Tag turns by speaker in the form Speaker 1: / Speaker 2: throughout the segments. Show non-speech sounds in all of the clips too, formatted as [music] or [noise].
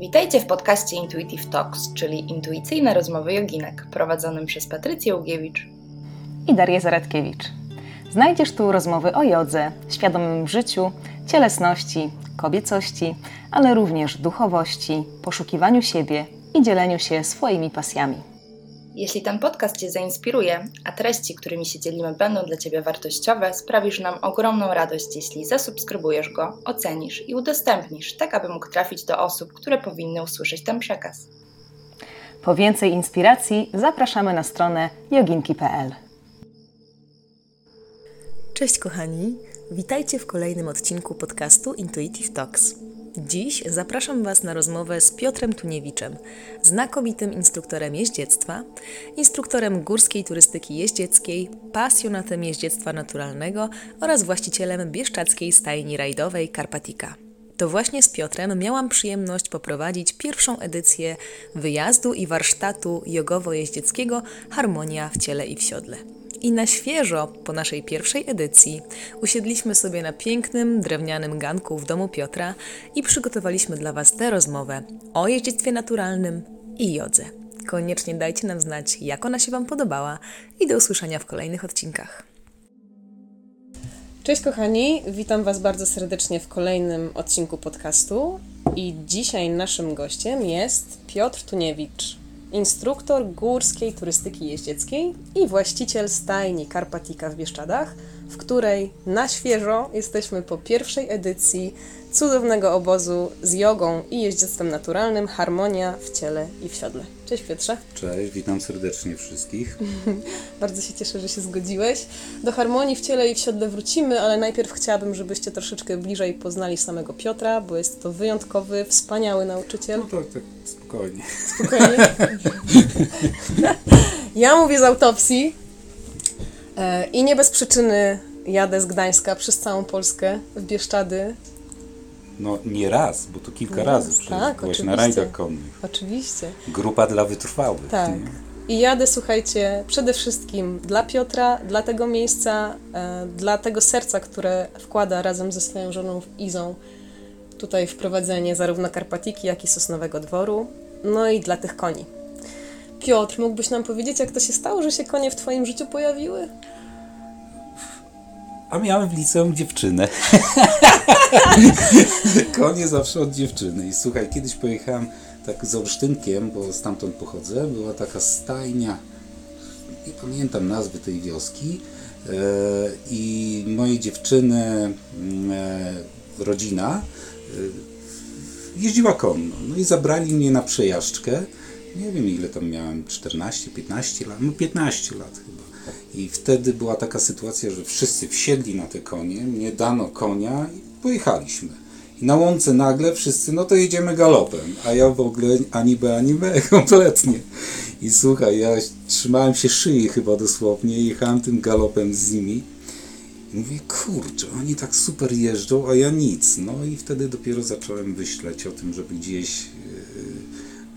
Speaker 1: Witajcie w podcaście Intuitive Talks, czyli intuicyjne rozmowy joginek, prowadzonym przez Patrycję Ugiewicz
Speaker 2: i Darię Zaradkiewicz. Znajdziesz tu rozmowy o jodze, świadomym życiu, cielesności, kobiecości, ale również duchowości, poszukiwaniu siebie i dzieleniu się swoimi pasjami.
Speaker 1: Jeśli ten podcast Cię zainspiruje, a treści, którymi się dzielimy, będą dla Ciebie wartościowe, sprawisz nam ogromną radość, jeśli zasubskrybujesz go, ocenisz i udostępnisz, tak aby mógł trafić do osób, które powinny usłyszeć ten przekaz.
Speaker 2: Po więcej inspiracji zapraszamy na stronę joginki.pl.
Speaker 3: Cześć kochani, witajcie w kolejnym odcinku podcastu Intuitive Talks. Dziś zapraszam Was na rozmowę z Piotrem Tuniewiczem, znakomitym instruktorem jeździectwa, instruktorem górskiej turystyki jeździeckiej, pasjonatem jeździectwa naturalnego oraz właścicielem bieszczackiej stajni rajdowej Karpatika. To właśnie z Piotrem miałam przyjemność poprowadzić pierwszą edycję wyjazdu i warsztatu jogowo-jeździeckiego Harmonia w ciele i w siodle. I na świeżo, po naszej pierwszej edycji, usiedliśmy sobie na pięknym, drewnianym ganku w domu Piotra i przygotowaliśmy dla Was tę rozmowę o jeździectwie naturalnym i jodze. Koniecznie dajcie nam znać, jak ona się Wam podobała i do usłyszenia w kolejnych odcinkach.
Speaker 4: Cześć kochani, witam Was bardzo serdecznie w kolejnym odcinku podcastu i dzisiaj naszym gościem jest Piotr Tuniewicz, instruktor górskiej turystyki jeździeckiej i właściciel stajni Karpatika w Bieszczadach, w której na świeżo jesteśmy po pierwszej edycji cudownego obozu z jogą i jeździectwem naturalnym Harmonia w ciele i w siodle. Cześć Piotrze.
Speaker 5: Cześć, witam serdecznie wszystkich. [laughs]
Speaker 4: Bardzo się cieszę, że się zgodziłeś. Do harmonii w ciele i w siodle wrócimy, ale najpierw chciałabym, żebyście troszeczkę bliżej poznali samego Piotra, bo jest to wyjątkowy, wspaniały nauczyciel.
Speaker 5: No tak, tak, spokojnie.
Speaker 4: Spokojnie. [laughs] ja mówię z autopsji i nie bez przyczyny jadę z Gdańska przez całą Polskę w Bieszczady
Speaker 5: no nie raz, bo to kilka
Speaker 4: nie
Speaker 5: razy.
Speaker 4: Raz, tak,
Speaker 5: byłaś na rajdach konnych.
Speaker 4: Oczywiście.
Speaker 5: Grupa dla wytrwałych.
Speaker 4: Tak.
Speaker 5: Nie?
Speaker 4: I jadę, słuchajcie, przede wszystkim dla Piotra, dla tego miejsca, e, dla tego serca, które wkłada razem ze swoją żoną Izą tutaj wprowadzenie zarówno Karpatiki, jak i Sosnowego Dworu, no i dla tych koni. Piotr, mógłbyś nam powiedzieć, jak to się stało, że się konie w Twoim życiu pojawiły?
Speaker 5: A miałem w liceum dziewczynę. [laughs] Konie zawsze od dziewczyny. I słuchaj, kiedyś pojechałem tak z Olsztynkiem, bo stamtąd pochodzę. Była taka stajnia, nie pamiętam nazwy tej wioski. E, I moje dziewczyny, mm, e, rodzina e, jeździła konno. No i zabrali mnie na przejażdżkę. Nie wiem ile tam miałem, 14, 15 lat, no 15 lat chyba. I wtedy była taka sytuacja, że wszyscy wsiedli na te konie, mnie dano konia i pojechaliśmy. I na łące nagle wszyscy, no to jedziemy galopem, a ja w ogóle ani B, ani B, [laughs] kompletnie. I słuchaj, ja trzymałem się szyi chyba dosłownie, jechałem tym galopem z nimi. I mówię, kurczę, oni tak super jeżdżą, a ja nic. No i wtedy dopiero zacząłem myśleć o tym, żeby gdzieś yy,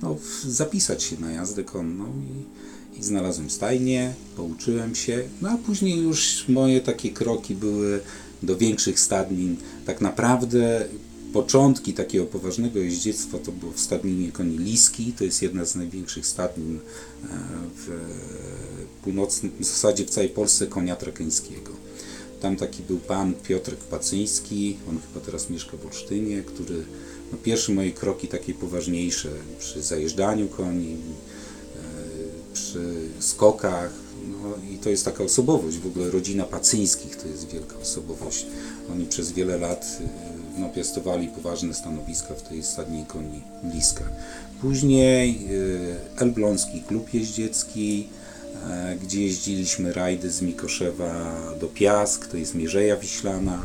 Speaker 5: no, zapisać się na jazdę konną. I znalazłem stajnię, pouczyłem się, no a później już moje takie kroki były do większych stadnin. Tak naprawdę początki takiego poważnego jeździectwa to było w stadninie koni Liski, to jest jedna z największych stadnin e, w północnym, w zasadzie w całej Polsce konia trakeńskiego. Tam taki był pan Piotrek Pacyński, on chyba teraz mieszka w Olsztynie, który no, pierwsze moje kroki takie poważniejsze przy zajeżdżaniu koni, przy skokach. No i to jest taka osobowość, w ogóle rodzina Pacyńskich to jest wielka osobowość. Oni przez wiele lat y, no, piastowali poważne stanowiska w tej stadni koni bliska. Później y, Elbląski Klub Jeździecki, e, gdzie jeździliśmy rajdy z Mikoszewa do Piask, to jest Mierzeja Wiślana,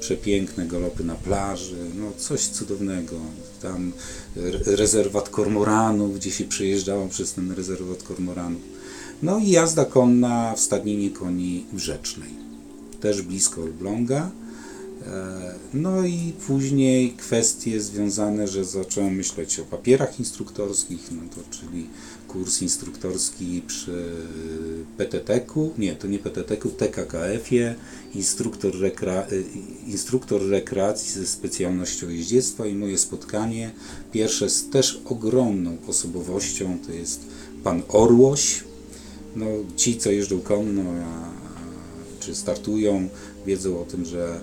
Speaker 5: przepiękne galopy na plaży, no coś cudownego. Tam rezerwat kormoranów, gdzie się przejeżdżało przez ten rezerwat kormoranów. No i jazda konna w stadninie koni Rzecznej, też blisko Elbląga. No i później kwestie związane, że zacząłem myśleć o papierach instruktorskich, no to czyli kurs instruktorski przy PTT-ku, nie, to nie PTT-ku, TKKF-ie, instruktor, rekra, instruktor rekreacji ze specjalnością jeździectwa i moje spotkanie pierwsze z też ogromną osobowością to jest pan Orłoś. No, ci, co jeżdżą konno, a, czy startują, wiedzą o tym, że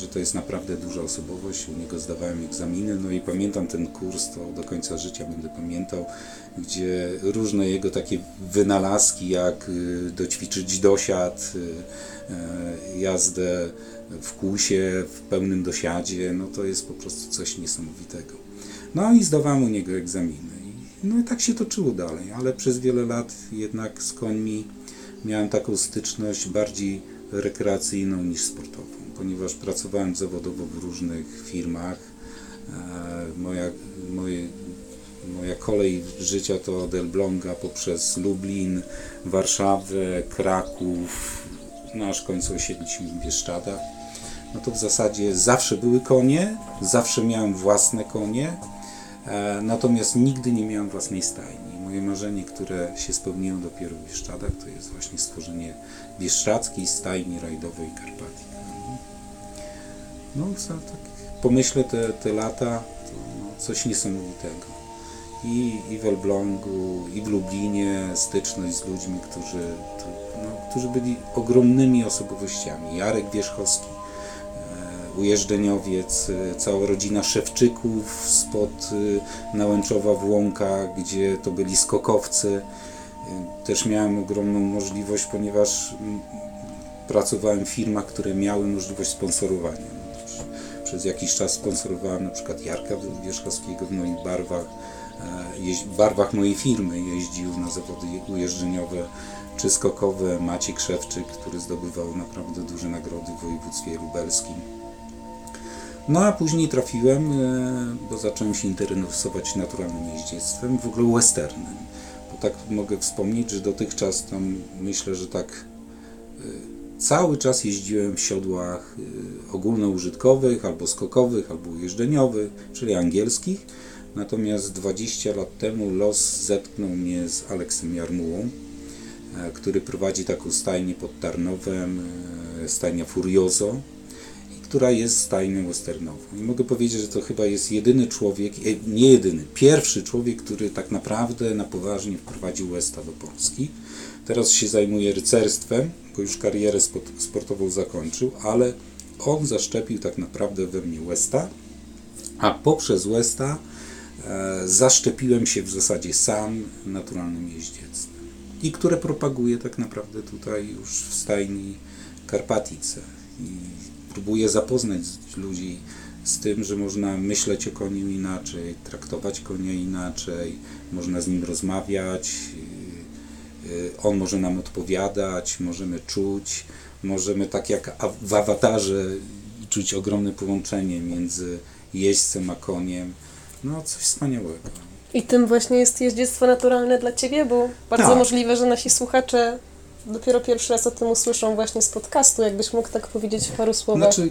Speaker 5: że to jest naprawdę duża osobowość. U niego zdawałem egzaminy, no i pamiętam ten kurs, to do końca życia będę pamiętał, gdzie różne jego takie wynalazki, jak y, doćwiczyć dosiad, y, y, jazdę w kłusie, w pełnym dosiadzie, no to jest po prostu coś niesamowitego. No i zdawałem u niego egzaminy. No i tak się toczyło dalej, ale przez wiele lat jednak z końmi miałem taką styczność bardziej rekreacyjną niż sportową ponieważ pracowałem zawodowo w różnych firmach. E, moja, moje, moja kolej życia to od Elbląga poprzez Lublin, Warszawę, Kraków, no aż w końcu osiedliśmy w Bieszczadach. No to w zasadzie zawsze były konie, zawsze miałem własne konie, e, natomiast nigdy nie miałem własnej stajni. Moje marzenie, które się spełniło dopiero w Bieszczadach, to jest właśnie stworzenie bieszczadzkiej stajni rajdowej Karpatii no co, tak pomyślę te, te lata, to no, coś niesamowitego. I, I w Elblągu, i w Lublinie styczność z ludźmi, którzy, no, którzy byli ogromnymi osobowościami. Jarek Wierzchowski, e, ujeżdżeniowiec, e, cała rodzina Szewczyków spod e, Nałęczowa w Łąkach, gdzie to byli skokowcy. Też miałem ogromną możliwość, ponieważ pracowałem w firmach, które miały możliwość sponsorowania przez jakiś czas sponsorowałem na przykład Jarka Wierzchowskiego w moich barwach, e, w barwach mojej firmy jeździł na zawody ujeżdżeniowe czy skokowe Maciek Szewczyk, który zdobywał naprawdę duże nagrody w województwie lubelskim. No a później trafiłem, e, bo zacząłem się interesować naturalnym jeździectwem, w ogóle westernem. Bo tak mogę wspomnieć, że dotychczas tam myślę, że tak e, Cały czas jeździłem w siodłach y, ogólnoużytkowych, albo skokowych, albo ujeżdżeniowych, czyli angielskich. Natomiast 20 lat temu los zetknął mnie z Aleksem Jarmułą, e, który prowadzi taką stajnię pod Tarnowem, e, stajnia Furioso, która jest stajnią westernową. I mogę powiedzieć, że to chyba jest jedyny człowiek, e, nie jedyny, pierwszy człowiek, który tak naprawdę na poważnie wprowadził Westa do Polski. Teraz się zajmuje rycerstwem, już karierę sportową zakończył, ale on zaszczepił tak naprawdę we mnie Westa, a poprzez Westa e, zaszczepiłem się w zasadzie sam naturalnym jeździectwem i które propaguję tak naprawdę tutaj już w stajni Karpatice. I próbuję zapoznać ludzi z tym, że można myśleć o koniu inaczej, traktować konia inaczej, można z nim rozmawiać, on może nam odpowiadać, możemy czuć, możemy tak jak w awatarze czuć ogromne połączenie między jeźdźcem a koniem. No coś wspaniałego.
Speaker 4: I tym właśnie jest jeździectwo naturalne dla Ciebie, bo bardzo tak. możliwe, że nasi słuchacze dopiero pierwszy raz o tym usłyszą właśnie z podcastu. Jakbyś mógł tak powiedzieć w paru słowach.
Speaker 5: Znaczy,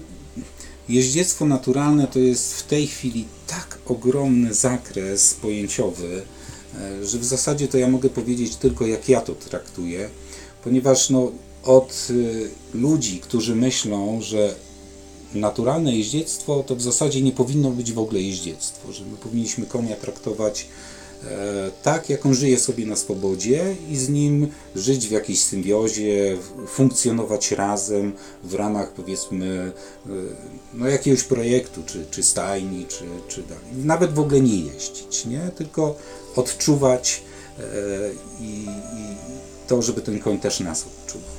Speaker 5: jeździectwo naturalne to jest w tej chwili tak ogromny zakres pojęciowy, że w zasadzie to ja mogę powiedzieć tylko jak ja to traktuję, ponieważ no, od y, ludzi, którzy myślą, że naturalne jeździectwo to w zasadzie nie powinno być w ogóle jeździectwo, że my powinniśmy konia traktować e, tak, jak on żyje sobie na swobodzie i z nim żyć w jakiejś symbiozie, funkcjonować razem w ramach powiedzmy e, no, jakiegoś projektu, czy, czy stajni, czy, czy dalej. Nawet w ogóle nie jeździć, nie? tylko odczuwać e, i, i to, żeby ten koń też nas odczuwał.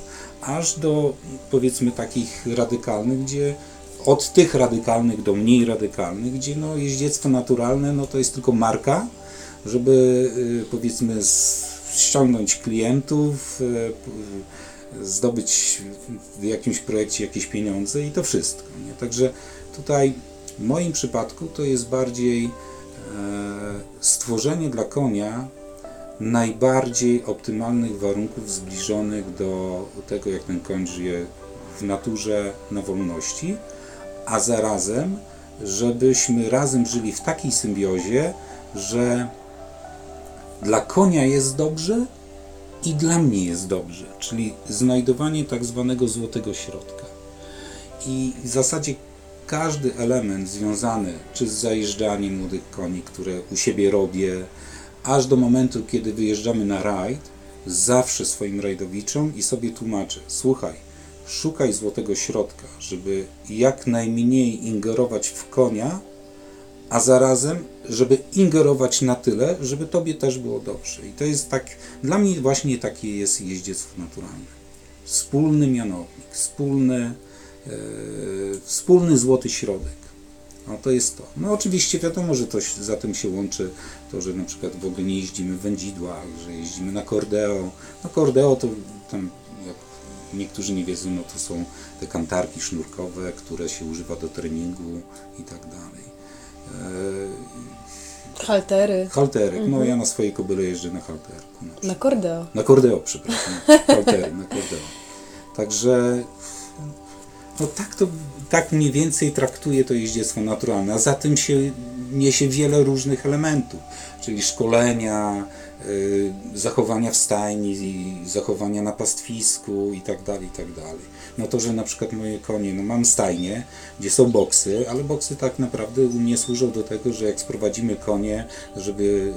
Speaker 5: Aż do powiedzmy takich radykalnych, gdzie od tych radykalnych do mniej radykalnych, gdzie no, jeździectwo naturalne no, to jest tylko marka, żeby e, powiedzmy ściągnąć klientów, e, zdobyć w jakimś projekcie jakieś pieniądze i to wszystko. Nie? Także tutaj w moim przypadku to jest bardziej stworzenie dla konia najbardziej optymalnych warunków zbliżonych do tego, jak ten koń żyje w naturze na wolności, a zarazem, żebyśmy razem żyli w takiej symbiozie, że dla konia jest dobrze i dla mnie jest dobrze, czyli znajdowanie tak zwanego złotego środka. I w zasadzie każdy element związany czy z zajeżdżaniem młodych koni, które u siebie robię, aż do momentu, kiedy wyjeżdżamy na rajd, zawsze swoim rajdowiczom i sobie tłumaczę, słuchaj, szukaj złotego środka, żeby jak najmniej ingerować w konia, a zarazem, żeby ingerować na tyle, żeby tobie też było dobrze. I to jest tak, dla mnie właśnie takie jest jeździectwo naturalne. Wspólny mianownik, wspólny, e, wspólny złoty środek. No to jest to. No oczywiście wiadomo, że to za tym się łączy to, że na przykład w ogóle nie jeździmy w wędzidłach, że jeździmy na kordeo. No kordeo to tam, jak niektórzy nie wiedzą, no to są te kantarki sznurkowe, które się używa do treningu i tak dalej. E,
Speaker 4: Haltery.
Speaker 5: halterek, no ja na swojej kobyle jeżdżę na halterku. Na przykład.
Speaker 4: Na kordeo.
Speaker 5: Na kordeo, przepraszam. [laughs] Haltery, na kordeo. Także no tak to tak mniej więcej traktuje to jeździectwo naturalne, a za tym się niesie wiele różnych elementów, czyli szkolenia, zachowania w stajni, zachowania na pastwisku i tak dalej, i tak dalej. No to, że na przykład moje konie, no mam stajnie, gdzie są boksy, ale boksy tak naprawdę u mnie służą do tego, że jak sprowadzimy konie, żeby y,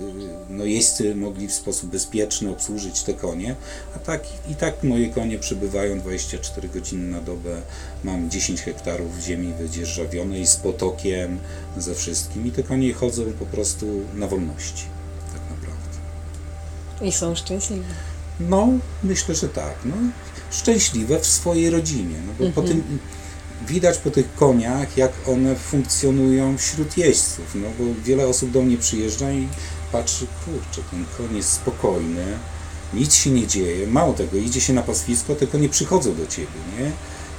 Speaker 5: no jeźdźcy mogli w sposób bezpieczny obsłużyć te konie, a tak i tak moje konie przebywają 24 godziny na dobę. Mam 10 hektarów ziemi wydzierżawionej z potokiem, ze wszystkim i te konie chodzą po prostu na wolności.
Speaker 4: I są szczęśliwi.
Speaker 5: No, myślę, że tak. No, szczęśliwe w swojej rodzinie, no bo po tym widać po tych koniach, jak one funkcjonują wśród jeźdźców, no bo wiele osób do mnie przyjeżdża i patrzy, kurczę, ten koń jest spokojny, nic się nie dzieje, mało tego, idzie się na pastwisko, te konie przychodzą do ciebie, nie?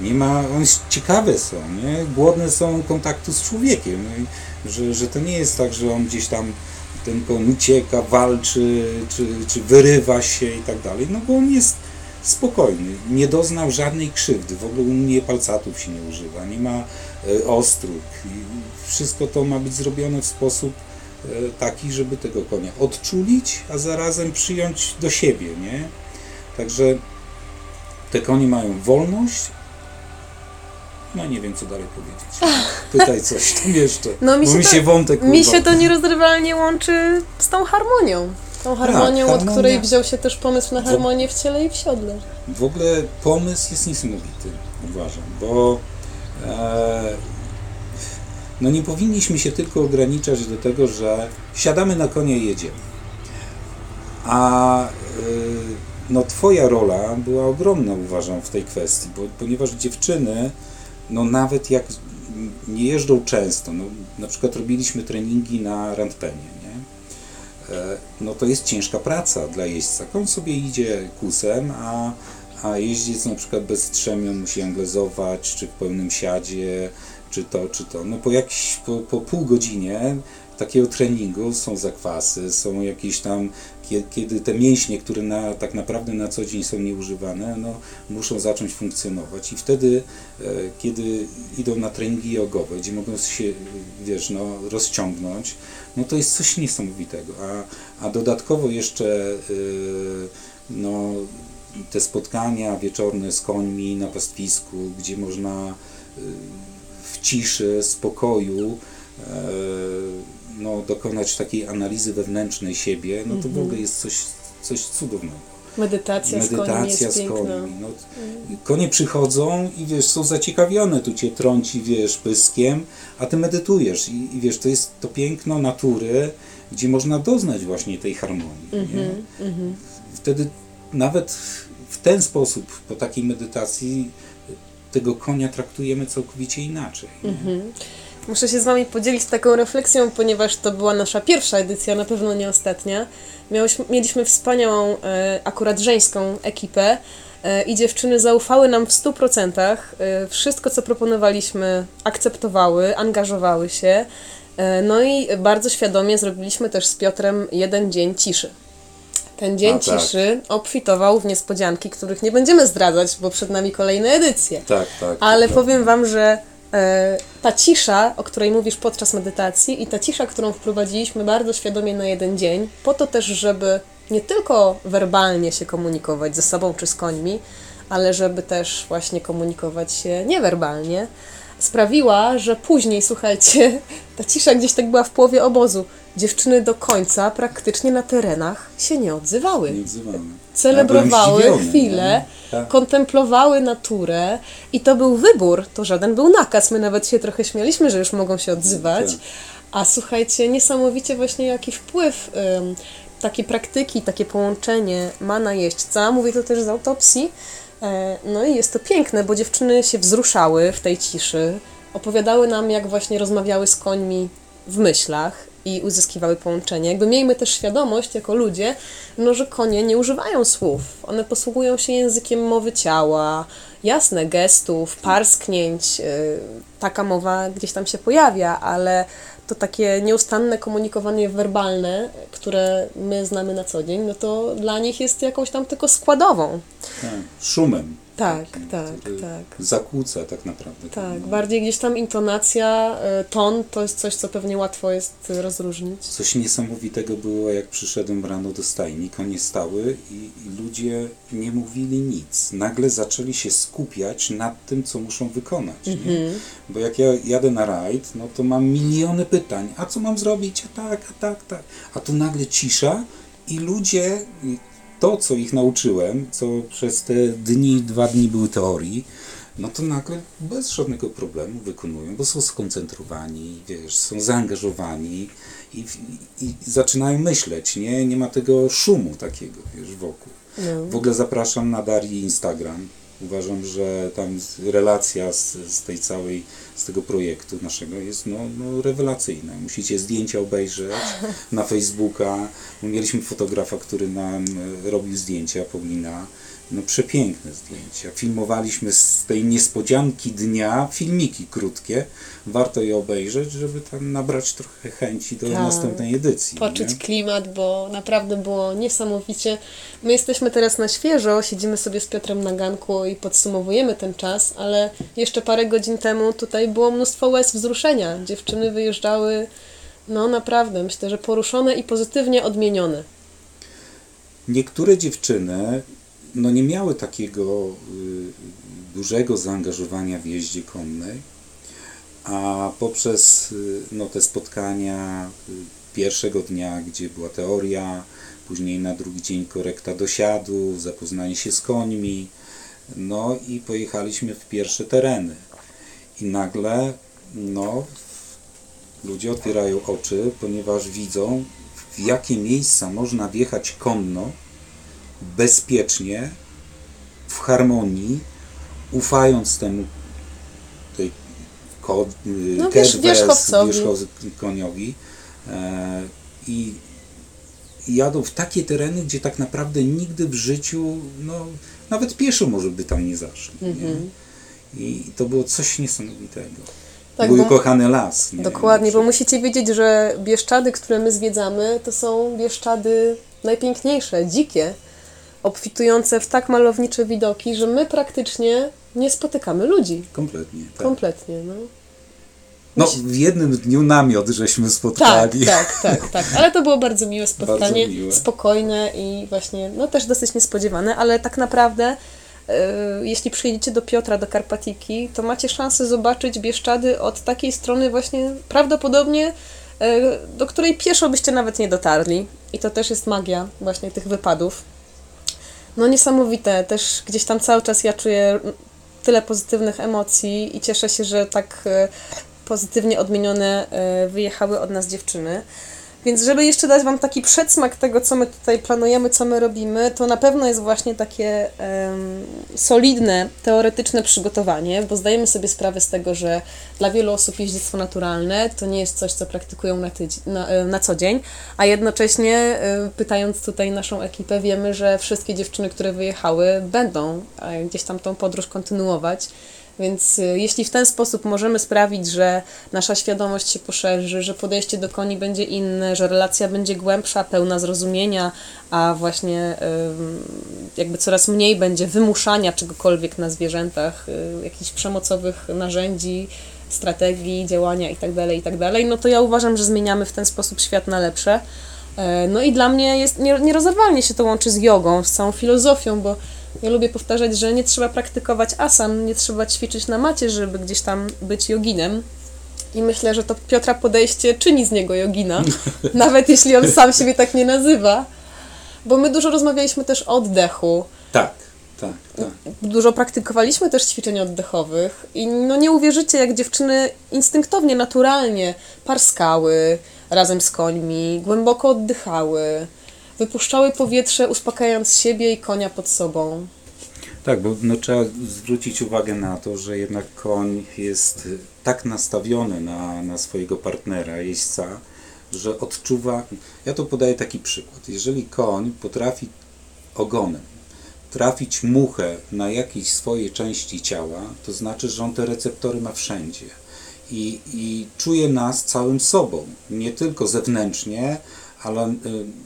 Speaker 5: Nie ma, one ciekawe są, nie? Głodne są kontaktu z człowiekiem, no i że, że to nie jest tak, że on gdzieś tam ten koń ucieka, walczy, czy, czy wyrywa się i tak dalej, no bo on jest spokojny, nie doznał żadnej krzywdy, w ogóle u mnie palcatów się nie używa, nie ma e, ostróg wszystko to ma być zrobione w sposób e, taki, żeby tego konia odczulić, a zarazem przyjąć do siebie, nie? Także te konie mają wolność, no nie wiem co dalej powiedzieć. Pytaj coś tam jeszcze,
Speaker 4: No, mi się
Speaker 5: mi
Speaker 4: to-
Speaker 5: się wątek
Speaker 4: Mi
Speaker 5: urwał.
Speaker 4: się to nierozerwalnie łączy z tą harmonią. Tą harmonią, od
Speaker 5: harmonia.
Speaker 4: której wziął się też pomysł na harmonię w ciele i w siodle.
Speaker 5: W ogóle pomysł jest niesamowity, uważam, bo e, no nie powinniśmy się tylko ograniczać do tego, że siadamy na konia i jedziemy. A e, no twoja rola była ogromna, uważam, w tej kwestii, bo, ponieważ dziewczyny, no nawet jak nie jeżdżą często, no, na przykład robiliśmy treningi na randpenie, nie? E, no to jest ciężka praca dla jeźdźca. Koń sobie idzie kusem, a, a jeździec na przykład bez strzemion musi anglezować, czy w pełnym siadzie, czy to, czy to. No po, jakiś, po, po pół godzinie takiego treningu są zakwasy, są jakieś tam, kiedy te mięśnie, które na, tak naprawdę na co dzień są nieużywane, no, muszą zacząć funkcjonować. I wtedy, e, kiedy idą na treningi jogowe, gdzie mogą się, wiesz, no, rozciągnąć, no to jest coś niesamowitego, a, a dodatkowo jeszcze y, no, te spotkania wieczorne z końmi na pastwisku, gdzie można y, w ciszy, spokoju e, no, dokonać takiej analizy wewnętrznej siebie, no to w ogóle jest coś, coś cudownego.
Speaker 4: Medytacja, z
Speaker 5: Medytacja z
Speaker 4: piękna.
Speaker 5: końmi. No, konie przychodzą i wiesz, są zaciekawione, tu cię trąci, wiesz, pyskiem, a ty medytujesz i, i wiesz, to jest to piękno natury, gdzie można doznać właśnie tej harmonii. nie? Wtedy nawet w ten sposób, po takiej medytacji, tego konia traktujemy całkowicie inaczej.
Speaker 4: Muszę się z Wami podzielić taką refleksją, ponieważ to była nasza pierwsza edycja, na pewno nie ostatnia. Miałyśmy, mieliśmy wspaniałą, e, akurat żeńską ekipę e, i dziewczyny zaufały nam w 100%. E, wszystko, co proponowaliśmy, akceptowały, angażowały się. No i bardzo świadomie zrobiliśmy też z Piotrem jeden dzień ciszy. Ten dzień
Speaker 5: A, tak.
Speaker 4: ciszy obfitował w niespodzianki, których nie będziemy zdradzać, bo przed nami kolejne edycje.
Speaker 5: Tak, tak.
Speaker 4: Ale
Speaker 5: to
Speaker 4: powiem Wam, że ta cisza, o której mówisz podczas medytacji i ta cisza, którą wprowadziliśmy bardzo świadomie na jeden dzień, po to też, żeby nie tylko werbalnie się komunikować ze sobą czy z końmi, ale żeby też właśnie komunikować się niewerbalnie, sprawiła, że później, słuchajcie, [laughs] ta cisza gdzieś tak była w połowie obozu. Dziewczyny do końca praktycznie na terenach się nie odzywały
Speaker 5: Nie odzywamy.
Speaker 4: Celebrowały
Speaker 5: Ja
Speaker 4: chwilę,
Speaker 5: nie? Tak.
Speaker 4: kontemplowały naturę i to był wybór, to żaden był nakaz. My nawet się trochę śmialiśmy, że już mogą się odzywać.
Speaker 5: Tak.
Speaker 4: A słuchajcie, niesamowicie właśnie jaki wpływ ym, takie praktyki, takie połączenie ma na jeźdźca. Mówię to też z autopsji. E, No i jest to piękne, bo dziewczyny się wzruszały w tej ciszy, opowiadały nam, jak właśnie rozmawiały z końmi w myślach i uzyskiwały połączenie. Jakby miejmy też świadomość jako ludzie, no, że konie nie używają słów. One posługują się językiem mowy ciała, jasne, gestów, parsknięć. yy, Taka mowa gdzieś tam się pojawia, ale to takie nieustanne komunikowanie werbalne, które my znamy na co dzień, no to dla nich jest jakąś tam tylko składową.
Speaker 5: Tak. Szumem.
Speaker 4: Tak,
Speaker 5: takim,
Speaker 4: tak,
Speaker 5: który
Speaker 4: tak.
Speaker 5: Zakłóca tak naprawdę.
Speaker 4: Tak, bardziej gdzieś tam intonacja, y, ton to jest coś, co pewnie łatwo jest y, rozróżnić.
Speaker 5: Coś niesamowitego było, jak przyszedłem rano do stajni, konie stały i, ludzie nie mówili nic. Nagle zaczęli się skupiać nad tym, co muszą wykonać. Nie? Bo jak ja jadę na rajd, no to mam miliony pytań. A co mam zrobić? A tak, a tak, tak. A tu nagle cisza i ludzie, to co ich nauczyłem, co przez te dni, dwa dni były teorii, no to nagle bez żadnego problemu wykonują, bo są skoncentrowani, wiesz, są zaangażowani i, i, i zaczynają myśleć, nie? Nie ma tego szumu takiego, wiesz, wokół.
Speaker 4: No.
Speaker 5: W ogóle zapraszam na Darii Instagram. Uważam, że tam relacja z, z tej całej, z tego projektu naszego jest no, no rewelacyjna. Musicie zdjęcia obejrzeć na Facebooka. Mieliśmy fotografa, który nam e, robił zdjęcia, Paulina. No przepiękne zdjęcia. Filmowaliśmy z tej niespodzianki dnia filmiki krótkie. Warto je obejrzeć, żeby tam nabrać trochę chęci do
Speaker 4: Tak.
Speaker 5: następnej edycji.
Speaker 4: Poczuć
Speaker 5: nie?
Speaker 4: klimat, bo naprawdę było niesamowicie. My jesteśmy teraz na świeżo, siedzimy sobie z Piotrem na ganku i podsumowujemy ten czas, ale jeszcze parę godzin temu tutaj było mnóstwo łez wzruszenia. Dziewczyny wyjeżdżały, no naprawdę, myślę, że poruszone i pozytywnie odmienione.
Speaker 5: Niektóre dziewczyny no nie miały takiego y, dużego zaangażowania w jeździe konnej, a poprzez y, no, te spotkania y, pierwszego dnia, gdzie była teoria, później na drugi dzień korekta dosiadu, zapoznanie się z końmi, no i pojechaliśmy w pierwsze tereny. I nagle no, ludzie otwierają oczy, ponieważ widzą, w jakie miejsca można wjechać konno, bezpiecznie, w harmonii, ufając temu tej ko,
Speaker 4: No,
Speaker 5: no,
Speaker 4: wierzch- wierzchowcowi.
Speaker 5: e, i jadą w takie tereny, gdzie tak naprawdę nigdy w życiu, no, nawet pieszo może by tam nie zaszli.
Speaker 4: Mhm.
Speaker 5: Nie? I to było coś niesamowitego.
Speaker 4: Tak,
Speaker 5: Mój ukochany las. Nie?
Speaker 4: Dokładnie, bo musicie wiedzieć, że Bieszczady, które my zwiedzamy, to są Bieszczady najpiękniejsze, dzikie, obfitujące w tak malownicze widoki, że my praktycznie nie spotykamy ludzi.
Speaker 5: Kompletnie. Tak.
Speaker 4: Kompletnie, no.
Speaker 5: No, w jednym dniu namiot żeśmy
Speaker 4: Tak,
Speaker 5: spotkali.
Speaker 4: tak, tak, tak. Ale to było bardzo miłe [laughs] spotkanie,
Speaker 5: Bardzo miłe.
Speaker 4: spokojne i właśnie, no też dosyć niespodziewane, ale tak naprawdę e, jeśli przyjedziecie do Piotra, do Karpatiki, to macie szansę zobaczyć Bieszczady od takiej strony właśnie prawdopodobnie, e, do której pieszo byście nawet nie dotarli. I to też jest magia właśnie tych wypadów. No niesamowite, też gdzieś tam cały czas ja czuję tyle pozytywnych emocji i cieszę się, że tak e, pozytywnie odmienione e, wyjechały od nas dziewczyny. Więc żeby jeszcze dać Wam taki przedsmak tego, co my tutaj planujemy, co my robimy, to na pewno jest właśnie takie em, solidne, teoretyczne przygotowanie, bo zdajemy sobie sprawę z tego, że dla wielu osób jeździectwo naturalne to nie jest coś, co praktykują na, na, e, na co dzień, a jednocześnie e, pytając tutaj naszą ekipę, wiemy, że wszystkie dziewczyny, które wyjechały, będą e, gdzieś tam tą podróż kontynuować. Więc y, jeśli w ten sposób możemy sprawić, że nasza świadomość się poszerzy, że podejście do koni będzie inne, że relacja będzie głębsza, pełna zrozumienia, a właśnie y, jakby coraz mniej będzie wymuszania czegokolwiek na zwierzętach, y, jakichś przemocowych narzędzi, strategii, działania itd., itd., no to ja uważam, że zmieniamy w ten sposób świat na lepsze. E, No i dla mnie jest nierozerwalnie się to łączy z jogą, z całą filozofią, bo ja lubię powtarzać, że nie trzeba praktykować asan, nie trzeba ćwiczyć na macie, żeby gdzieś tam być joginem. I myślę, że to Piotra podejście czyni z niego jogina, [laughs] nawet jeśli on sam siebie tak nie nazywa. Bo my dużo rozmawialiśmy też o oddechu.
Speaker 5: Tak, tak, tak.
Speaker 4: Dużo praktykowaliśmy też ćwiczeń oddechowych i no nie uwierzycie, jak dziewczyny instynktownie, naturalnie parskały razem z końmi, głęboko oddychały, wypuszczały powietrze, uspokajając siebie i konia pod sobą.
Speaker 5: Tak, bo no, trzeba zwrócić uwagę na to, że jednak koń jest tak nastawiony na, na swojego partnera, jeźdźca, że odczuwa. Ja to podaję taki przykład. Jeżeli koń potrafi ogonem trafić muchę na jakiejś swojej części ciała, to znaczy, że on te receptory ma wszędzie. I, i czuje nas całym sobą, nie tylko zewnętrznie, ale y,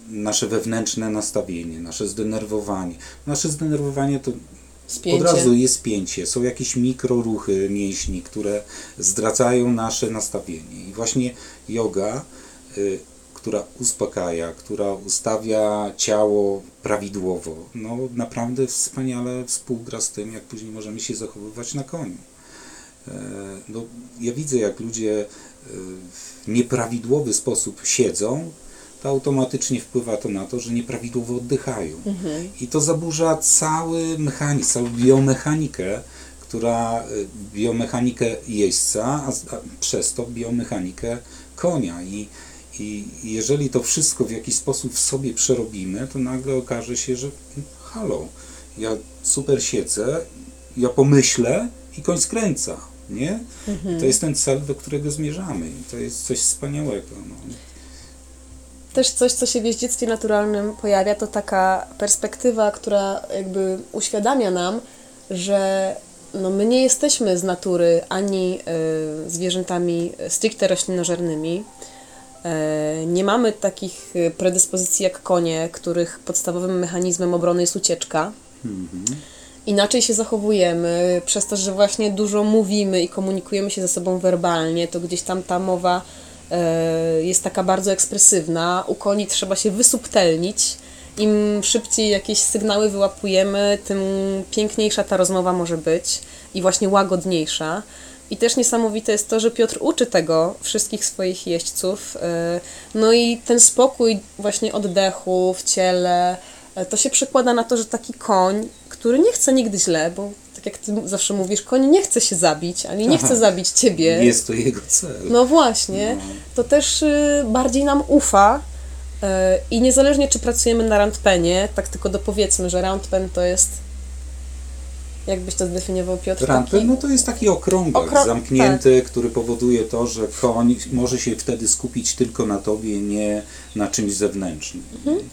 Speaker 5: nasze wewnętrzne nastawienie, nasze zdenerwowanie. Nasze zdenerwowanie to
Speaker 4: Spięcie.
Speaker 5: od razu jest spięcie, są jakieś mikroruchy mięśni, które zdradzają nasze nastawienie. I właśnie yoga, y, która uspokaja, która ustawia ciało prawidłowo, no naprawdę wspaniale współgra z tym, jak później możemy się zachowywać na koniu. E, No, ja widzę, jak ludzie e, w nieprawidłowy sposób siedzą, to automatycznie wpływa to na to, że nieprawidłowo oddychają. I to zaburza cały mechanizm, całą biomechanikę, która, y, biomechanikę jeźdźca, a, a przez to biomechanikę konia. I, I jeżeli to wszystko w jakiś sposób w sobie przerobimy, to nagle okaże się, że halo, ja super siedzę, ja pomyślę i koń skręca, nie? To jest ten cel, do którego zmierzamy. I to jest coś wspaniałego. No.
Speaker 4: Też coś, co się w jeździectwie naturalnym pojawia, to taka perspektywa, która jakby uświadamia nam, że no my nie jesteśmy z natury ani y, zwierzętami stricte roślinożernymi. Y, nie mamy takich y, predyspozycji jak konie, których podstawowym mechanizmem obrony jest ucieczka. Inaczej się zachowujemy, przez to, że właśnie dużo mówimy i komunikujemy się ze sobą werbalnie, to gdzieś tam ta mowa e, jest taka bardzo ekspresywna. U koni trzeba się wysubtelnić. Im szybciej jakieś sygnały wyłapujemy, tym piękniejsza ta rozmowa może być i właśnie łagodniejsza. I też niesamowite jest to, że Piotr uczy tego wszystkich swoich jeźdźców. e, No i ten spokój właśnie oddechu w ciele, e, to się przekłada na to, że taki koń, który nie chce nigdy źle, bo tak jak ty zawsze mówisz, koń nie chce się zabić, ani nie chce zabić ciebie.
Speaker 5: Jest to jego cel.
Speaker 4: No właśnie, to też y, bardziej nam ufa y, i niezależnie czy pracujemy na roundpenie, tak tylko dopowiedzmy, że roundpen to jest, jakbyś to zdefiniował Piotr?
Speaker 5: Rampę,
Speaker 4: taki?
Speaker 5: no to jest taki okrągłek
Speaker 4: Okrą-
Speaker 5: zamknięty, który powoduje to, że koń może się wtedy skupić tylko na tobie, nie na czymś zewnętrznym.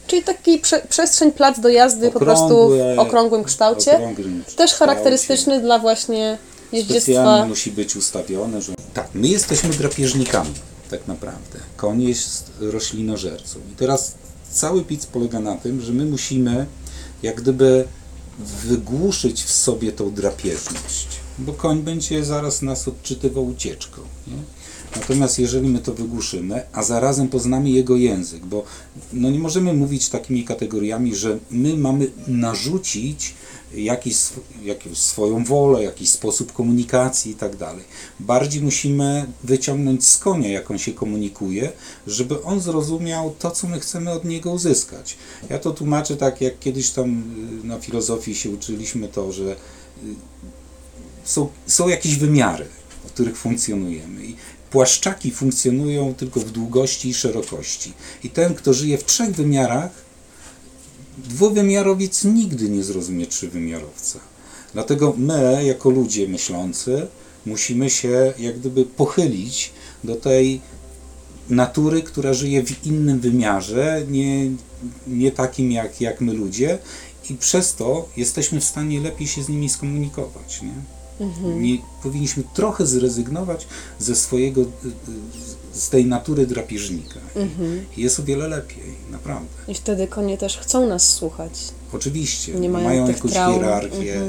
Speaker 4: Czyli taki prze, przestrzeń, plac do jazdy po prostu w okrągłym kształcie,
Speaker 5: okrągłym
Speaker 4: też charakterystyczny dla właśnie
Speaker 5: Specjalnie
Speaker 4: jeździectwa.
Speaker 5: musi być ustawione, że... Tak, my jesteśmy drapieżnikami, tak naprawdę. Koń jest roślinożercą. I teraz cały pic polega na tym, że my musimy jak gdyby wygłuszyć w sobie tą drapieżność, bo koń będzie zaraz nas odczytywał ucieczką. Nie? Natomiast jeżeli my to wygłuszymy, a zarazem poznamy jego język, bo no nie możemy mówić takimi kategoriami, że my mamy narzucić jakiś, jakąś swoją wolę, jakiś sposób komunikacji i tak dalej. Bardziej musimy wyciągnąć z konia, jak on się komunikuje, żeby on zrozumiał to, co my chcemy od niego uzyskać. Ja to tłumaczę tak, jak kiedyś tam y, na filozofii się uczyliśmy to, że y, są, są jakieś wymiary, w których funkcjonujemy. I płaszczaki funkcjonują tylko w długości i szerokości. I ten, kto żyje w trzech wymiarach, dwuwymiarowiec nigdy nie zrozumie trzywymiarowca. Dlatego my, jako ludzie myślący, musimy się jak gdyby pochylić do tej natury, która żyje w innym wymiarze, nie, nie takim jak, jak my ludzie, i przez to jesteśmy w stanie lepiej się z nimi skomunikować. Nie? Nie, powinniśmy trochę zrezygnować ze swojego, y, y, z tej natury drapieżnika. I Jest o wiele lepiej, naprawdę.
Speaker 4: I wtedy konie też chcą nas słuchać.
Speaker 5: Oczywiście,
Speaker 4: Nie mają
Speaker 5: mają jakąś
Speaker 4: traum.
Speaker 5: hierarchię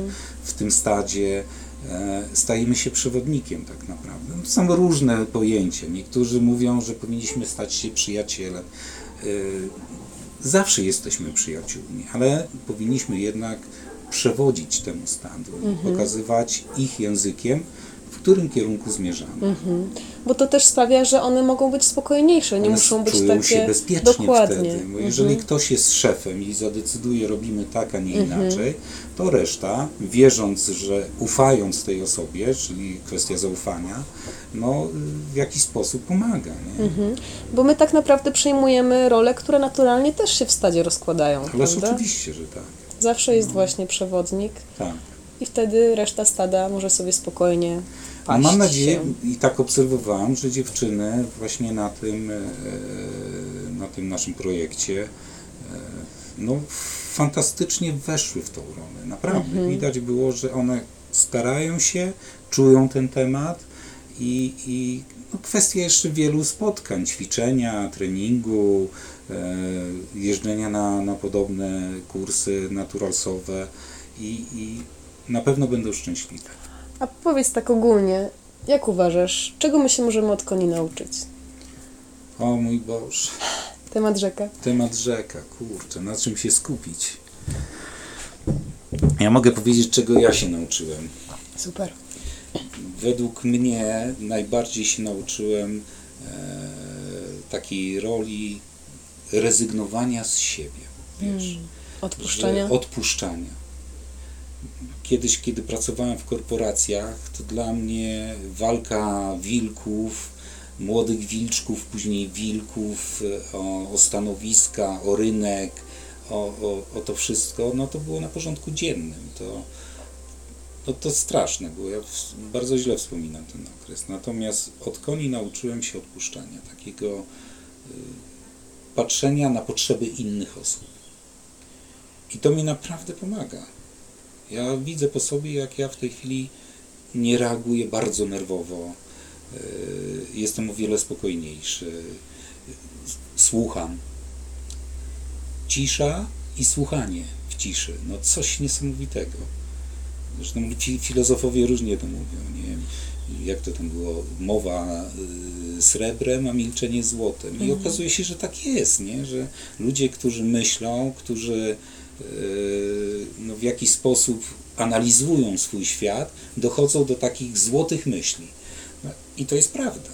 Speaker 5: w tym stadzie. E, stajemy się przewodnikiem tak naprawdę. No, Są różne pojęcia. Niektórzy mówią, że powinniśmy stać się przyjacielem. E, zawsze jesteśmy przyjaciółmi, ale powinniśmy jednak przewodzić temu stadu, pokazywać ich językiem, w którym kierunku zmierzamy.
Speaker 4: Bo to też sprawia, że one mogą być spokojniejsze, nie
Speaker 5: One
Speaker 4: muszą być
Speaker 5: czują
Speaker 4: takie
Speaker 5: się bezpiecznie
Speaker 4: dokładnie. Mhm.
Speaker 5: wtedy. Bo jeżeli ktoś jest szefem i zadecyduje, robimy tak, a nie inaczej, to reszta, wierząc, że ufając tej osobie, czyli kwestia zaufania, no w jakiś sposób pomaga. Nie?
Speaker 4: Mhm. Bo my tak naprawdę przejmujemy role, które naturalnie też się w stadzie rozkładają,
Speaker 5: Ależ
Speaker 4: prawda?
Speaker 5: oczywiście, że tak.
Speaker 4: Zawsze jest właśnie przewodnik
Speaker 5: tak.
Speaker 4: i wtedy reszta stada może sobie spokojnie paść
Speaker 5: mam nadzieję,
Speaker 4: się.
Speaker 5: i tak obserwowałem, że dziewczyny właśnie na tym, e, na tym naszym projekcie e, no, fantastycznie weszły w tą rolę. Naprawdę. Widać było, że one starają się, czują ten temat i, i no, kwestia jeszcze wielu spotkań, ćwiczenia, treningu, jeżdżenia na, na podobne kursy naturalsowe i, i na pewno będą szczęśliwe.
Speaker 4: A powiedz tak ogólnie, jak uważasz, czego my się możemy od koni nauczyć?
Speaker 5: O mój Boże.
Speaker 4: Temat rzeka.
Speaker 5: Temat rzeka, kurczę, na czym się skupić? Ja mogę powiedzieć, czego ja się nauczyłem.
Speaker 4: Super.
Speaker 5: Według mnie najbardziej się nauczyłem e, takiej roli rezygnowania z siebie. Wiesz,
Speaker 4: Odpuszczania.
Speaker 5: Że odpuszczania. Kiedyś, kiedy pracowałem w korporacjach, to dla mnie walka wilków, młodych wilczków, później wilków, e, o, o stanowiska, o rynek, o, o, o to wszystko, no to było na porządku dziennym. To, no to straszne było. Ja bardzo źle wspominam ten okres. Natomiast od koni nauczyłem się odpuszczania, takiego y, patrzenia na potrzeby innych osób. I to mi naprawdę pomaga. Ja widzę po sobie, jak ja w tej chwili nie reaguję bardzo nerwowo. y, Jestem o wiele spokojniejszy. Słucham. Cisza i słuchanie w ciszy. No coś niesamowitego. Zresztą filozofowie różnie to mówią, nie wiem, jak to tam było, mowa y, srebrem, a milczenie złotem. I okazuje się, że tak jest, nie? że ludzie, którzy myślą, którzy y, no, w jakiś sposób analizują swój świat, dochodzą do takich złotych myśli. No, I to jest prawda.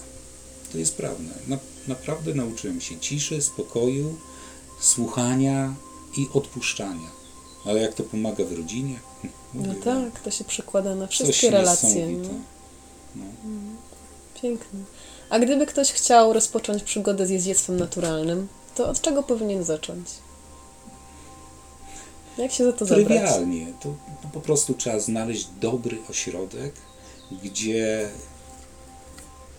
Speaker 5: To jest prawda. Na, naprawdę nauczyłem się ciszy, spokoju, słuchania i odpuszczania. Ale jak to pomaga w rodzinie? [laughs]
Speaker 4: No
Speaker 5: Mówię,
Speaker 4: tak, to się przekłada na wszystkie relacje.
Speaker 5: niesamowite.
Speaker 4: No. Pięknie. A gdyby ktoś chciał rozpocząć przygodę z jeździectwem naturalnym, to od czego powinien zacząć? Jak się za to zabrać?
Speaker 5: Trywialnie. To, to po prostu trzeba znaleźć dobry ośrodek, gdzie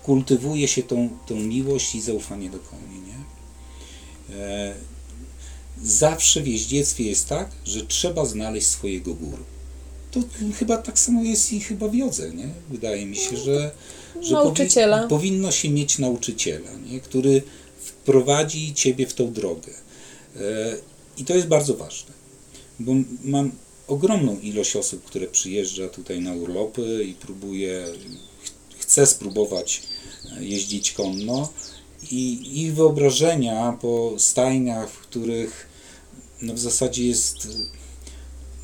Speaker 5: kultywuje się tą, tą miłość i zaufanie do koni. Nie? E, zawsze w jeździectwie jest tak, że trzeba znaleźć swojego guru. To chyba tak samo jest i chyba w jodze, nie? Wydaje mi się, że, że
Speaker 4: Nauczyciela.
Speaker 5: powinno się mieć nauczyciela, nie? który wprowadzi ciebie w tą drogę. E, I to jest bardzo ważne, bo mam ogromną ilość osób, które przyjeżdża tutaj na urlopy i próbuje, ch- chce spróbować e, jeździć konno i ich wyobrażenia po stajniach, w których no w zasadzie jest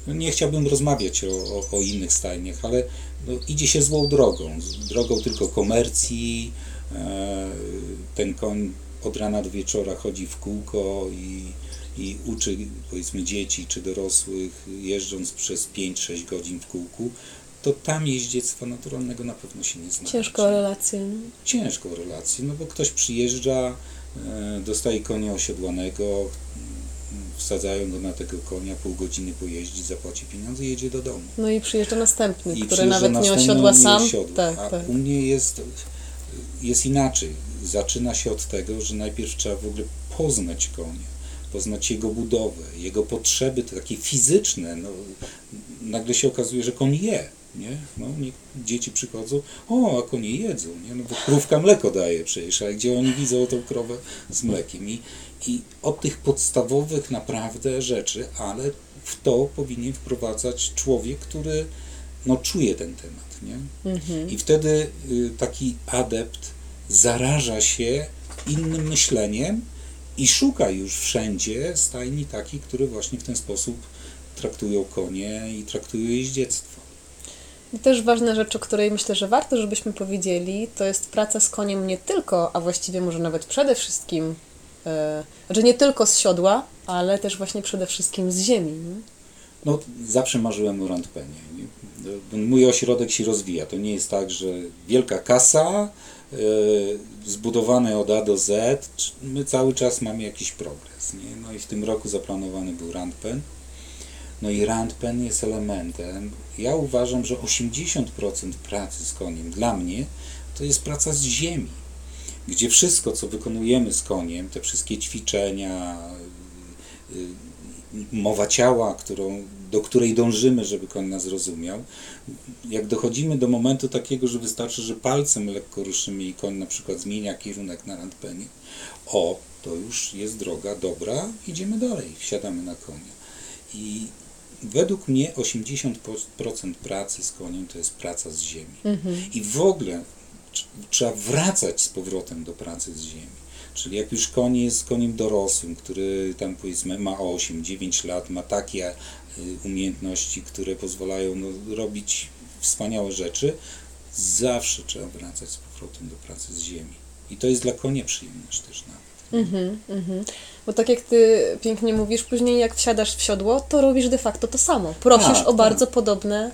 Speaker 5: no nie chciałbym rozmawiać o, o, o innych stajniach, ale no, idzie się złą drogą, drogą tylko komercji. E, ten koń od rana do wieczora chodzi w kółko i, i uczy powiedzmy dzieci czy dorosłych jeżdżąc przez 5-6 godzin w kółku, to tam jeździectwa naturalnego na pewno się nie znajdzie.
Speaker 4: Ciężko o relację.
Speaker 5: Ciężką relację, no bo ktoś przyjeżdża, e, dostaje konia osiodłanego, wsadzają go na tego konia, pół godziny pojeździ, zapłaci pieniądze i jedzie do domu.
Speaker 4: No i przyjeżdża następny, który
Speaker 5: przyjeżdża
Speaker 4: nawet nie osiodła
Speaker 5: nie
Speaker 4: sam.
Speaker 5: osiodła.
Speaker 4: Tak,
Speaker 5: A
Speaker 4: tak.
Speaker 5: u mnie jest, jest inaczej. Zaczyna się od tego, że najpierw trzeba w ogóle poznać konia, poznać jego budowę, jego potrzeby te takie fizyczne. No, nagle się okazuje, że koń je, nie? No, nie, dzieci przychodzą, o, a konie jedzą, nie? No bo krówka mleko daje przecież, a gdzie oni widzą tą krowę z mlekiem? I, i od tych podstawowych naprawdę rzeczy, ale w to powinien wprowadzać człowiek, który no, czuje ten temat, nie? I wtedy y, taki adept zaraża się innym myśleniem i szuka już wszędzie stajni takich, które właśnie w ten sposób traktują konie i traktują jeździectwo.
Speaker 4: I też ważna rzecz, o której myślę, że warto, żebyśmy powiedzieli, to jest praca z koniem nie tylko, a właściwie może nawet przede wszystkim, znaczy nie tylko z siodła, ale też właśnie przede wszystkim z ziemi. Nie?
Speaker 5: No, zawsze marzyłem o Randpenie. nie? Mój ośrodek się rozwija. To nie jest tak, że wielka kasa, e, zbudowane od A do Z, my cały czas mamy jakiś progres. Nie? No i w tym roku zaplanowany był Randpen. No i Randpen jest elementem. Ja uważam, że 80% pracy z koniem dla mnie to jest praca z ziemi, gdzie wszystko, co wykonujemy z koniem, te wszystkie ćwiczenia, y, y, mowa ciała, którą, do której dążymy, żeby koń nas zrozumiał, jak dochodzimy do momentu takiego, że wystarczy, że palcem lekko ruszymy i koń na przykład zmienia kierunek na randpenie, o, to już jest droga dobra, idziemy dalej, wsiadamy na konia. I według mnie 80% pracy z koniem to jest praca z ziemi. I w ogóle trzeba wracać z powrotem do pracy z ziemi. Czyli jak już koń jest koniem dorosłym, który tam powiedzmy ma 8-9 lat, ma takie y, umiejętności, które pozwalają no, robić wspaniałe rzeczy, zawsze trzeba wracać z powrotem do pracy z ziemi. I to jest dla konia przyjemność też nawet.
Speaker 4: Mhm, mhm. Bo tak jak ty pięknie mówisz, później jak wsiadasz w siodło, to robisz de facto to samo. Prosisz
Speaker 5: Tak,
Speaker 4: o
Speaker 5: tak.
Speaker 4: bardzo podobne.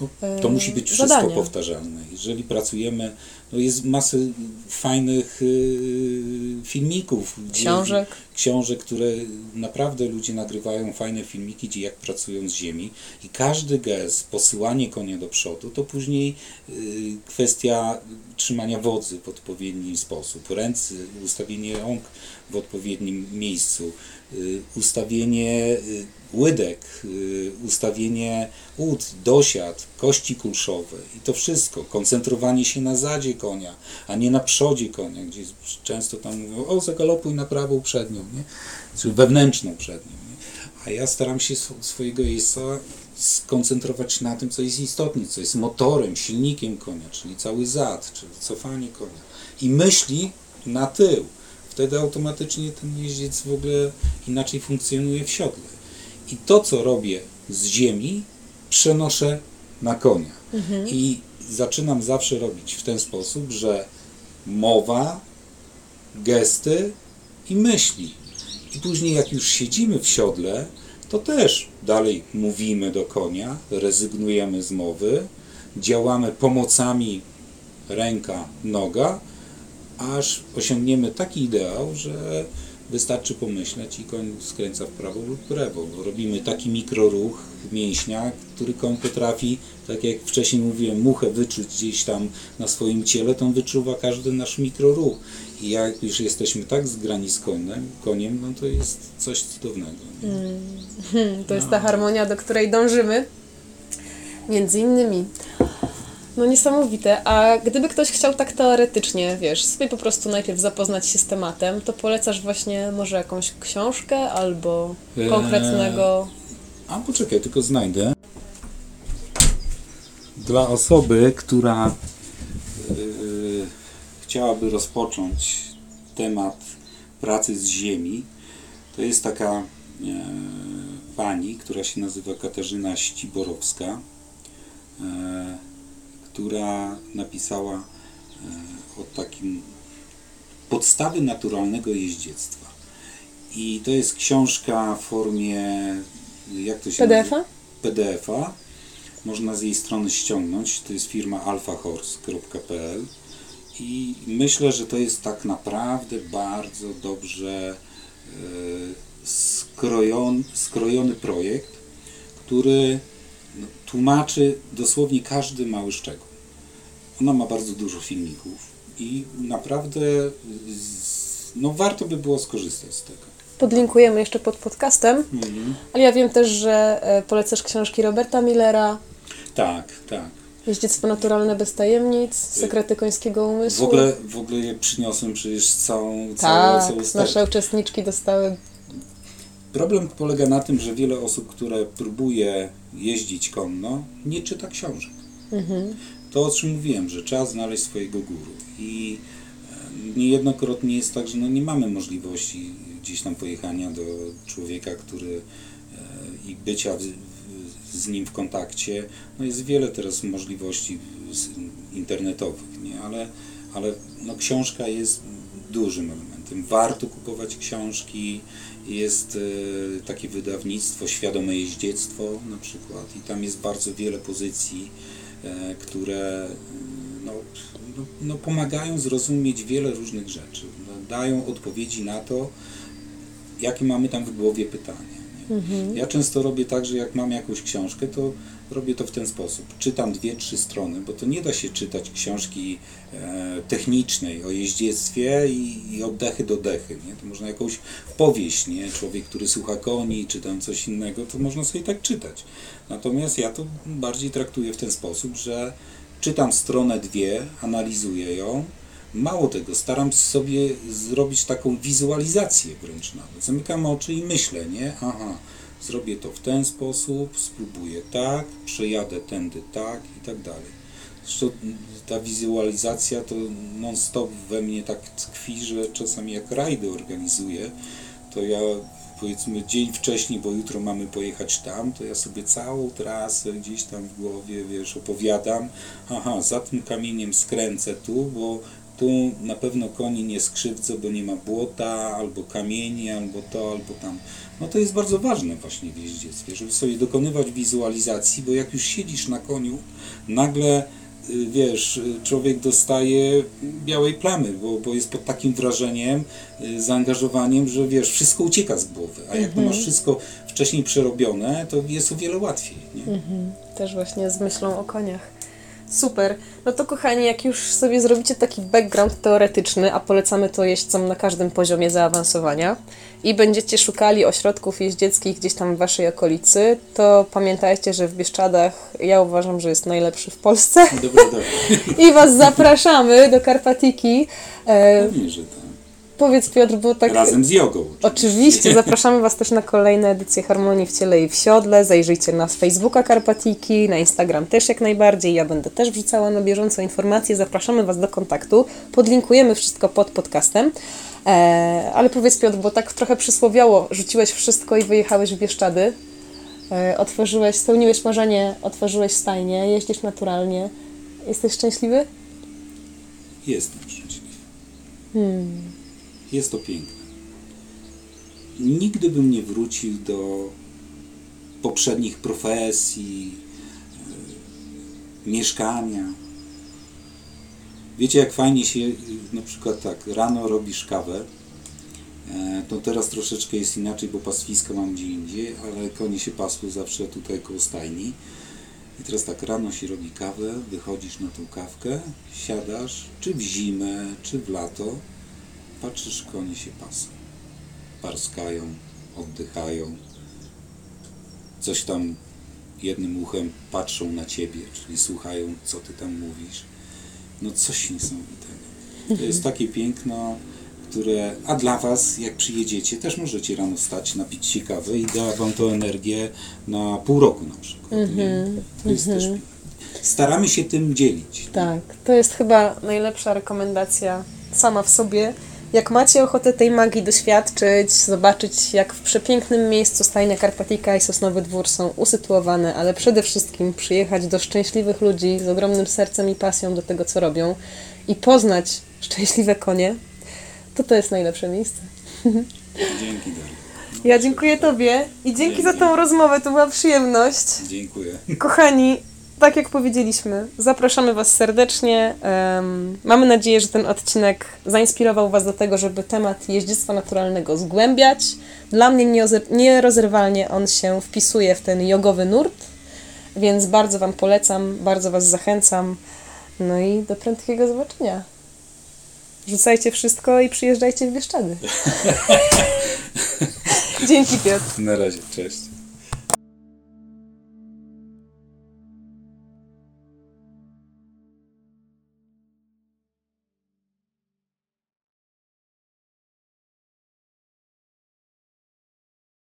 Speaker 5: No, to
Speaker 4: e,
Speaker 5: musi być wszystko
Speaker 4: zadania.
Speaker 5: powtarzalne. Jeżeli pracujemy, jest masy fajnych y, filmików,
Speaker 4: Książek.
Speaker 5: książek, które naprawdę ludzie nagrywają fajne filmiki, gdzie jak pracują z ziemi. I każdy gest, posyłanie konia do przodu, to później y, kwestia trzymania wodzy w odpowiedni sposób, ręce, ustawienie rąk w odpowiednim miejscu, ustawienie y, łydek, y, ustawienie ud, dosiad, kości kulszowe i to wszystko, koncentrowanie się na zadzie konia, a nie na przodzie konia, gdzie często tam mówią, o zagalopuj na prawą przednią, nie? wewnętrzną przednią. Nie? A ja staram się sw- swojego jeźdźca skoncentrować na tym, co jest istotne, co jest motorem, silnikiem konia, czyli cały zad, czyli cofanie konia. I myśli na tył. Wtedy automatycznie ten jeździec w ogóle inaczej funkcjonuje w siodle. I to, co robię z ziemi, przenoszę na konia. I zaczynam zawsze robić w ten sposób, że mowa, gesty i myśli. I później, jak już siedzimy w siodle, to też dalej mówimy do konia, rezygnujemy z mowy, działamy pomocami ręka, noga, aż osiągniemy taki ideał, że wystarczy pomyśleć i koń skręca w prawo lub w lewo. Robimy taki mikroruch mięśnia, który koń potrafi, tak jak wcześniej mówiłem, muchę wyczuć gdzieś tam na swoim ciele, to on wyczuwa każdy nasz mikroruch. I jak już jesteśmy tak zgrani z koniem, koniem no to jest coś cudownego.
Speaker 4: Hmm, [laughs] To jest ta harmonia, do której dążymy. Między innymi. No niesamowite. A gdyby ktoś chciał tak teoretycznie, wiesz, sobie po prostu najpierw zapoznać się z tematem, to polecasz właśnie może jakąś książkę albo
Speaker 5: Eee.
Speaker 4: konkretnego.
Speaker 5: A poczekaj, tylko znajdę. Dla osoby, która yy, chciałaby rozpocząć temat pracy z ziemi, to jest taka yy, pani, która się nazywa Katarzyna Ściborowska, yy, która napisała yy, o takim podstawy naturalnego jeździectwa. I to jest książka w formie, jak to się
Speaker 4: PDF-a?
Speaker 5: nazywa? PDF-a. Można z jej strony ściągnąć. To jest firma alfahorse.pl i myślę, że to jest tak naprawdę bardzo dobrze e, skrojony, skrojony projekt, który no, tłumaczy dosłownie każdy mały szczegół. Ona ma bardzo dużo filmików i naprawdę no, warto by było skorzystać z tego.
Speaker 4: Podlinkujemy jeszcze pod podcastem.
Speaker 5: Mhm.
Speaker 4: Ale ja wiem też, że e, polecasz książki Roberta Millera.
Speaker 5: Tak, tak.
Speaker 4: Jeździectwo naturalne bez tajemnic, sekrety końskiego umysłu.
Speaker 5: W ogóle, w ogóle je przyniosłem przecież całą, całą,
Speaker 4: tak,
Speaker 5: całą
Speaker 4: nasze uczestniczki dostały
Speaker 5: Problem polega na tym, że wiele osób, które próbuje jeździć konno, nie czyta książek.
Speaker 4: Mhm.
Speaker 5: To o czym mówiłem, że trzeba znaleźć swojego guru. I e, niejednokrotnie jest tak, że no nie mamy możliwości gdzieś tam pojechania do człowieka, który e, i bycia z nim w kontakcie. No jest wiele teraz możliwości internetowych, nie? ale, ale no książka jest dużym elementem. Warto kupować książki. Jest e, takie wydawnictwo Świadome Jeździectwo na przykład i tam jest bardzo wiele pozycji, które no, no, no pomagają zrozumieć wiele różnych rzeczy. No, dają odpowiedzi na to, jakie mamy tam w głowie pytania. Nie? Ja często robię tak, że jak mam jakąś książkę, to robię to w ten sposób. Czytam dwie, trzy strony, bo to nie da się czytać książki e, technicznej o jeździectwie i, i od dechy do dechy. Nie? To można jakąś powieść, nie? człowiek, który słucha koni, czy tam coś innego, to można sobie tak czytać. Natomiast ja to bardziej traktuję w ten sposób, że czytam stronę dwie, analizuję ją, Mało tego, staram sobie zrobić taką wizualizację wręcz nawet. Zamykam oczy i myślę, nie? Aha, zrobię to w ten sposób, spróbuję tak, przejadę tędy tak i tak dalej. Zresztą ta wizualizacja to non-stop we mnie tak tkwi, że czasami jak rajdy organizuję, to ja powiedzmy dzień wcześniej, bo jutro mamy pojechać tam, to ja sobie całą trasę gdzieś tam w głowie, wiesz, opowiadam. Aha, za tym kamieniem skręcę tu, bo tu na pewno koni nie skrzywdzę, bo nie ma błota, albo kamieni, albo to, albo tam. No to jest bardzo ważne właśnie w jeździectwie, żeby sobie dokonywać wizualizacji, bo jak już siedzisz na koniu, nagle y, wiesz, y, człowiek dostaje białej plamy, bo, bo jest pod takim wrażeniem, y, zaangażowaniem, że wiesz, wszystko ucieka z głowy, a jak to masz wszystko wcześniej przerobione, to jest o wiele łatwiej. Nie?
Speaker 4: też właśnie z myślą o koniach. Super. No to kochani, jak już sobie zrobicie taki background teoretyczny, a polecamy to jeźdźcom na każdym poziomie zaawansowania i będziecie szukali ośrodków jeździeckich gdzieś tam w waszej okolicy, to pamiętajcie, że w Bieszczadach ja uważam, że jest najlepszy w Polsce [laughs] i was zapraszamy do Karpatiki. E,
Speaker 5: Pewnie, że tak.
Speaker 4: Powiedz Piotr, bo tak...
Speaker 5: Razem z jogą.
Speaker 4: Oczywiście, zapraszamy Was też na kolejne edycje Harmonii w Ciele i w Siodle. Zajrzyjcie na Facebooka Karpatiki, na Instagram też jak najbardziej. Ja będę też wrzucała na bieżąco informacje. Zapraszamy Was do kontaktu. Podlinkujemy wszystko pod podcastem. E, ale powiedz Piotr, bo tak trochę przysłowiowo, rzuciłeś wszystko i wyjechałeś w Bieszczady. E, otworzyłeś, spełniłeś marzenie, otworzyłeś stajnię, jeździsz naturalnie. Jesteś szczęśliwy?
Speaker 5: Jestem szczęśliwy. Jest to piękne. Nigdy bym nie wrócił do poprzednich profesji, e, mieszkania. Wiecie, jak fajnie się, y, na przykład tak, rano robisz kawę, e, to teraz troszeczkę jest inaczej, bo pastwiska mam gdzie indziej, ale konie się pasły zawsze tutaj koło stajni. I teraz tak, rano się robi kawę, wychodzisz na tą kawkę, siadasz, czy w zimę, czy w lato, patrzysz, konie się pasą. Parskają, oddychają, coś tam jednym uchem patrzą na ciebie, czyli słuchają, co ty tam mówisz. No coś niesamowitego. To jest takie piękno, które, a dla Was, jak przyjedziecie, też możecie rano stać, napić się kawy i da Wam to energię na pół roku na przykład. nie? To jest też piękne. Staramy się tym dzielić.
Speaker 4: Tak, to jest chyba najlepsza rekomendacja sama w sobie. Jak macie ochotę tej magii doświadczyć, zobaczyć jak w przepięknym miejscu stajnia Karpatika i Sosnowy Dwór są usytuowane, ale przede wszystkim przyjechać do szczęśliwych ludzi z ogromnym sercem i pasją do tego, co robią i poznać szczęśliwe konie, to to jest najlepsze miejsce.
Speaker 5: Dzięki Daria.
Speaker 4: Ja dziękuję Tobie i dzięki za tą rozmowę, to była przyjemność.
Speaker 5: Dziękuję.
Speaker 4: Kochani, tak jak powiedzieliśmy, zapraszamy Was serdecznie. Em, mamy nadzieję, że ten odcinek zainspirował Was do tego, żeby temat jeździectwa naturalnego zgłębiać. Dla mnie nierozerwalnie on się wpisuje w ten jogowy nurt, więc bardzo Wam polecam, bardzo Was zachęcam. No i do prędkiego zobaczenia. Rzucajcie wszystko i przyjeżdżajcie w Bieszczady. [laughs] Dzięki Piotr.
Speaker 5: Na razie, cześć.